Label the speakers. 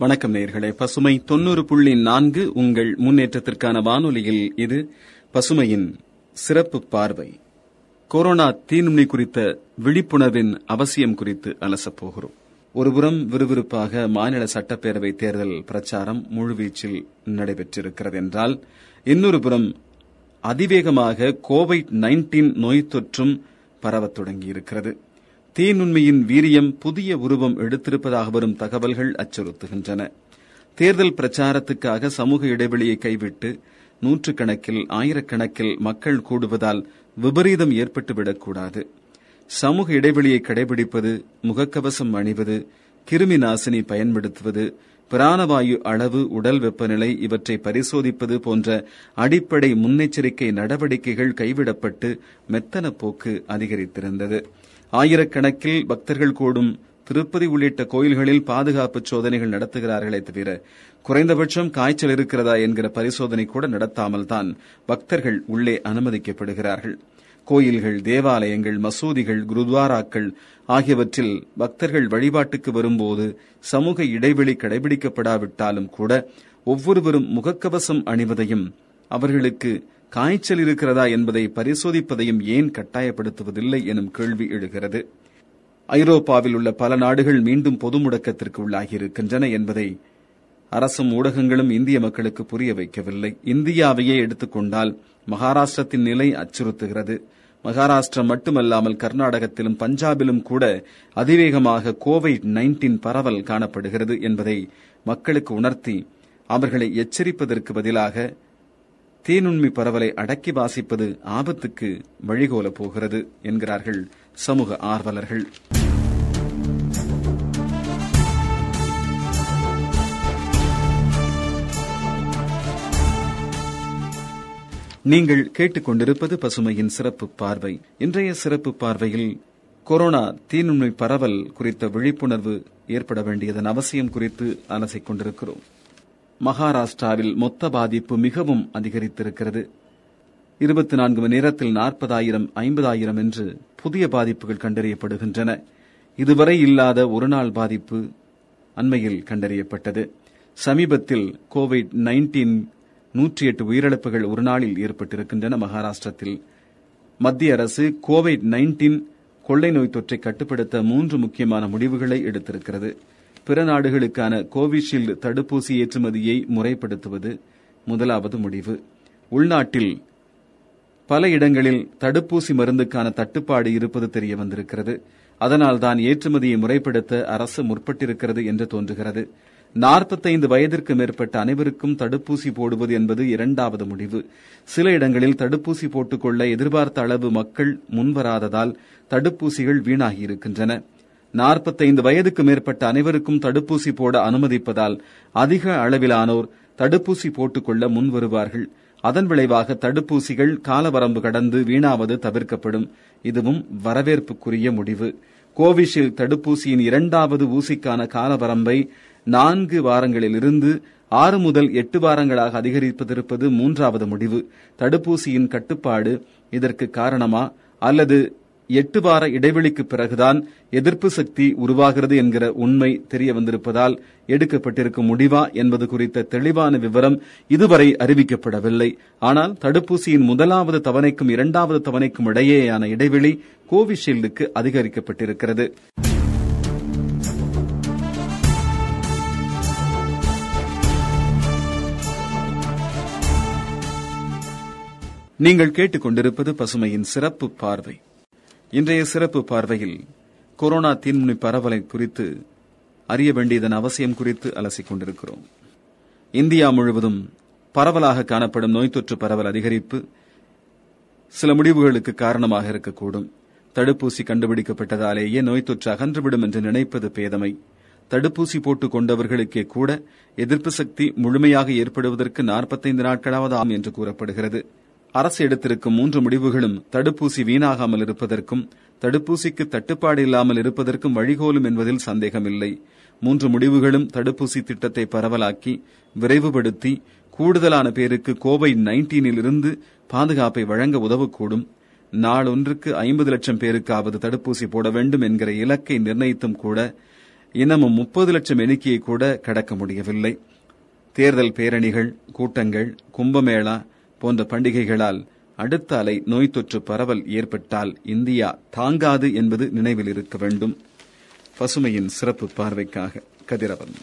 Speaker 1: வணக்கம் நேர்களே பசுமை தொண்ணூறு புள்ளி நான்கு உங்கள் முன்னேற்றத்திற்கான வானொலியில் இது பசுமையின் சிறப்பு பார்வை. கொரோனா தீநுண்மை குறித்த விழிப்புணர்வின் அவசியம் குறித்து அலசப் போகிறோம். ஒருபுறம் விறுவிறுப்பாக மாநில சட்டப்பேரவை தேர்தல் பிரச்சாரம் முழுவீச்சில் நடைபெற்றிருக்கிறது என்றால் இன்னொரு புறம் அதிவேகமாக கோவிட் நைன்டீன் நோய் தொற்றும் பரவத் தொடங்கியிருக்கிறது. தீநுண்மையின் வீரியம் புதிய உருவம் எடுத்திருப்பதாக வரும் தகவல்கள் அச்சுறுத்துகின்றன. தேர்தல் பிரச்சாரத்துக்காக சமூக இடைவெளியை கைவிட்டு நூற்றுக்கணக்கில் ஆயிரக்கணக்கில் மக்கள் கூடுவதால் விபரீதம் ஏற்பட்டுவிடக்கூடாது. சமூக இடைவெளியை கடைபிடிப்பது முகக்கவசம் அணிவது கிருமி நாசினி பயன்படுத்துவது பிராணவாயு அளவு உடல் வெப்பநிலை இவற்றை பரிசோதிப்பது போன்ற அடிப்படை முன்னெச்சரிக்கை நடவடிக்கைகள் கைவிடப்பட்டு மெத்தன போக்கு அதிகரித்திருந்தது. ஆயிரக்கணக்கில் பக்தர்கள் கூடும் திருப்பதி உள்ளிட்ட கோயில்களில் பாதுகாப்பு சோதனைகள் நடத்துகிறார்களே தவிர குறைந்தபட்சம் காய்ச்சல் இருக்கிறதா என்கிற பரிசோதனை கூட நடத்தாமல் தான் பக்தர்கள் உள்ளே அனுமதிக்கப்படுகிறார்கள். கோயில்கள் தேவாலயங்கள் மசூதிகள் குருத்வாராக்கள் ஆகியவற்றில் பக்தர்கள் வழிபாட்டுக்கு வரும்போது சமூக இடைவெளி கடைபிடிக்கப்படாவிட்டாலும் கூட ஒவ்வொருவரும் முகக்கவசம் அணிவதையும் அவர்களுக்கு காய்ச்சல் இருக்கிறதா என்பதை பரிசோதிப்பதையும் ஏன் கட்டாயப்படுத்துவதில்லை எனும் கேள்வி எழுகிறது. ஐரோப்பாவில் உள்ள பல நாடுகள் மீண்டும் பொது முடக்கத்திற்கு உள்ளாகியிருக்கின்றன என்பதை அரசும் ஊடகங்களும் இந்திய மக்களுக்கு புரிய வைக்கவில்லை. இந்தியாவையே எடுத்துக்கொண்டால் மகாராஷ்டிரத்தின் நிலை அச்சுறுத்துகிறது. மகாராஷ்டிரம் மட்டுமல்லாமல் கர்நாடகத்திலும் பஞ்சாபிலும் கூட அதிவேகமாக கோவிட் நைன்டீன் பரவல் காணப்படுகிறது என்பதை மக்களுக்கு உணர்த்தி அவர்களை எச்சரிப்பதற்கு பதிலாக தீநுண்மை பரவலை அடக்கி வாசிப்பது ஆபத்துக்கு வழிகோல போகிறது என்கிறார்கள் சமூக ஆர்வலர்கள். நீங்கள் கேட்டுக்கொண்டிருப்பது பசுமையின் சிறப்பு பார்வை. இன்றைய சிறப்பு பார்வையில் கொரோனா தீநுண்மை பரவல் குறித்த விழிப்புணர்வு ஏற்பட வேண்டியதன் அவசியம் குறித்து அலசிக் கொண்டிருக்கிறோம். மகாராஷ்டிராவில் மொத்த பாதிப்பு மிகவும் அதிகரித்திருக்கிறது. இருபத்தி நான்கு மணி நேரத்தில் நாற்பதாயிரம் ஐம்பதாயிரம் என்று புதிய பாதிப்புகள் கண்டறியப்படுகின்றன. இதுவரை இல்லாத ஒருநாள் பாதிப்பு அண்மையில் கண்டறியப்பட்டது. சமீபத்தில் கோவிட் நைன்டீன் நூற்றி எட்டு உயிரிழப்புகள் ஒரு நாளில் ஏற்பட்டிருக்கின்றன மகாராஷ்டிரத்தில். மத்திய அரசு கோவிட் நைன்டீன் கொள்ளை நோய் தொற்றை கட்டுப்படுத்த மூன்று முக்கியமான முடிவுகளை எடுத்திருக்கிறது. பிற நாடுகளுக்கான கோவிஷீல்டு தடுப்பூசி ஏற்றுமதியை முறைப்படுத்துவது முதலாவது முடிவு. உள்நாட்டில் பல இடங்களில் தடுப்பூசி மருந்துக்கான தட்டுப்பாடு இருப்பது தெரிய வந்திருக்கிறது. அதனால்தான் ஏற்றுமதியை முறைப்படுத்த அரசு முற்பட்டிருக்கிறது என்று தோன்றுகிறது. நாற்பத்தைந்து வயதிற்கு மேற்பட்ட அனைவருக்கும் தடுப்பூசி போடுவது என்பது இரண்டாவது முடிவு. சில இடங்களில் தடுப்பூசி போட்டுக்கொள்ள எதிர்பார்த்த அளவு மக்கள் முன்வராததால் தடுப்பூசிகள் வீணாகியிருக்கின்றன. நாற்பத்தைந்து வயதுக்கு மேற்பட்ட அனைவருக்கும் தடுப்பூசி போட அனுமதிப்பதால் அதிக அளவிலானோர் தடுப்பூசி போட்டுக்கொள்ள முன்வருவார்கள். அதன் விளைவாக தடுப்பூசிகள் காலவரம்பு கடந்து வீணாவது தவிர்க்கப்படும். இதுவும் வரவேற்புக்குரிய முடிவு. கோவிஷீல்டு தடுப்பூசியின் இரண்டாவது ஊசிக்கான காலவரம்பை நான்கு வாரங்களிலிருந்து ஆறு முதல் எட்டு வாரங்களாக அதிகரிப்பதிருப்பது மூன்றாவது முடிவு. தடுப்பூசியின் கட்டுப்பாடு இதற்கு காரணமா அல்லது எட்டு வார இடைவெளிக்கு பிறகுதான் எதிர்ப்பு சக்தி உருவாகிறது என்கிற உண்மை தெரிய வந்திருப்பதால் எடுக்கப்பட்டிருக்கும் முடிவா என்பது குறித்த தெளிவான விவரம் இதுவரை அறிவிக்கப்படவில்லை. ஆனால் தடுப்பூசியின் முதலாவது தவணைக்கும் இரண்டாவது தவணைக்கும் இடையேயான இடைவெளி கோவிஷீல்டுக்கு அதிகரிக்கப்பட்டிருக்கிறது. நீங்கள் கேட்டுக்கொண்டிருப்பது பசுமையின் சிறப்பு பார்வை. இன்றைய சிறப்பு பார்வையில் கொரோனா தீன்முனை பரவலை குறித்து அறிய வேண்டியதன் அவசியம் குறித்து அலசிக் கொண்டிருக்கிறோம். இந்தியா முழுவதும் பரவலாக காணப்படும் நோய் தொற்று பரவல் அதிகரிப்பு சில முடிவுகளுக்கு காரணமாக இருக்கக்கூடும். தடுப்பூசி கண்டுபிடிக்கப்பட்டதாலேயே நோய் தொற்று அகன்றுவிடும் என்று நினைப்பது பேதமை. தடுப்பூசி போட்டுக் கொண்டவர்களுக்கே கூட எதிர்ப்பு சக்தி முழுமையாக ஏற்படுவதற்கு நாற்பத்தைந்து நாட்களாவது ஆம் என்று கூறப்படுகிறது. அரசு எடுத்திருக்கும் மூன்று முடிவுகளும் தடுப்பூசி வீணாகாமல் இருப்பதற்கும் தடுப்பூசிக்கு தட்டுப்பாடு இல்லாமல் இருப்பதற்கும் வழிகோலும் என்பதில் சந்தேகமில்லை. மூன்று முடிவுகளும் தடுப்பூசி திட்டத்தை பரவலாக்கி விரைவுபடுத்தி கூடுதலான பேருக்கு கோவிட் நைன்டீனில் இருந்து பாதுகாப்பை வழங்க உதவக்கூடும். நாளொன்றுக்கு ஐம்பது லட்சம் பேருக்காவது தடுப்பூசி போட வேண்டும் என்கிற இலக்கை நிர்ணயித்தும் கூட இன்னமும் முப்பது லட்சம் எண்ணிக்கையை கூட கடக்க முடியவில்லை. தேர்தல் பேரணிகள் கூட்டங்கள் கும்பமேளா போன்ற பண்டிகைகளால் அடுத்த அலை நோய் தொற்று பரவல் ஏற்பட்டால் இந்தியா தாங்காது என்பது நினைவில் இருக்க வேண்டும். பசுமையின் சிறப்பு பார்வைக்காக கதிரவன்.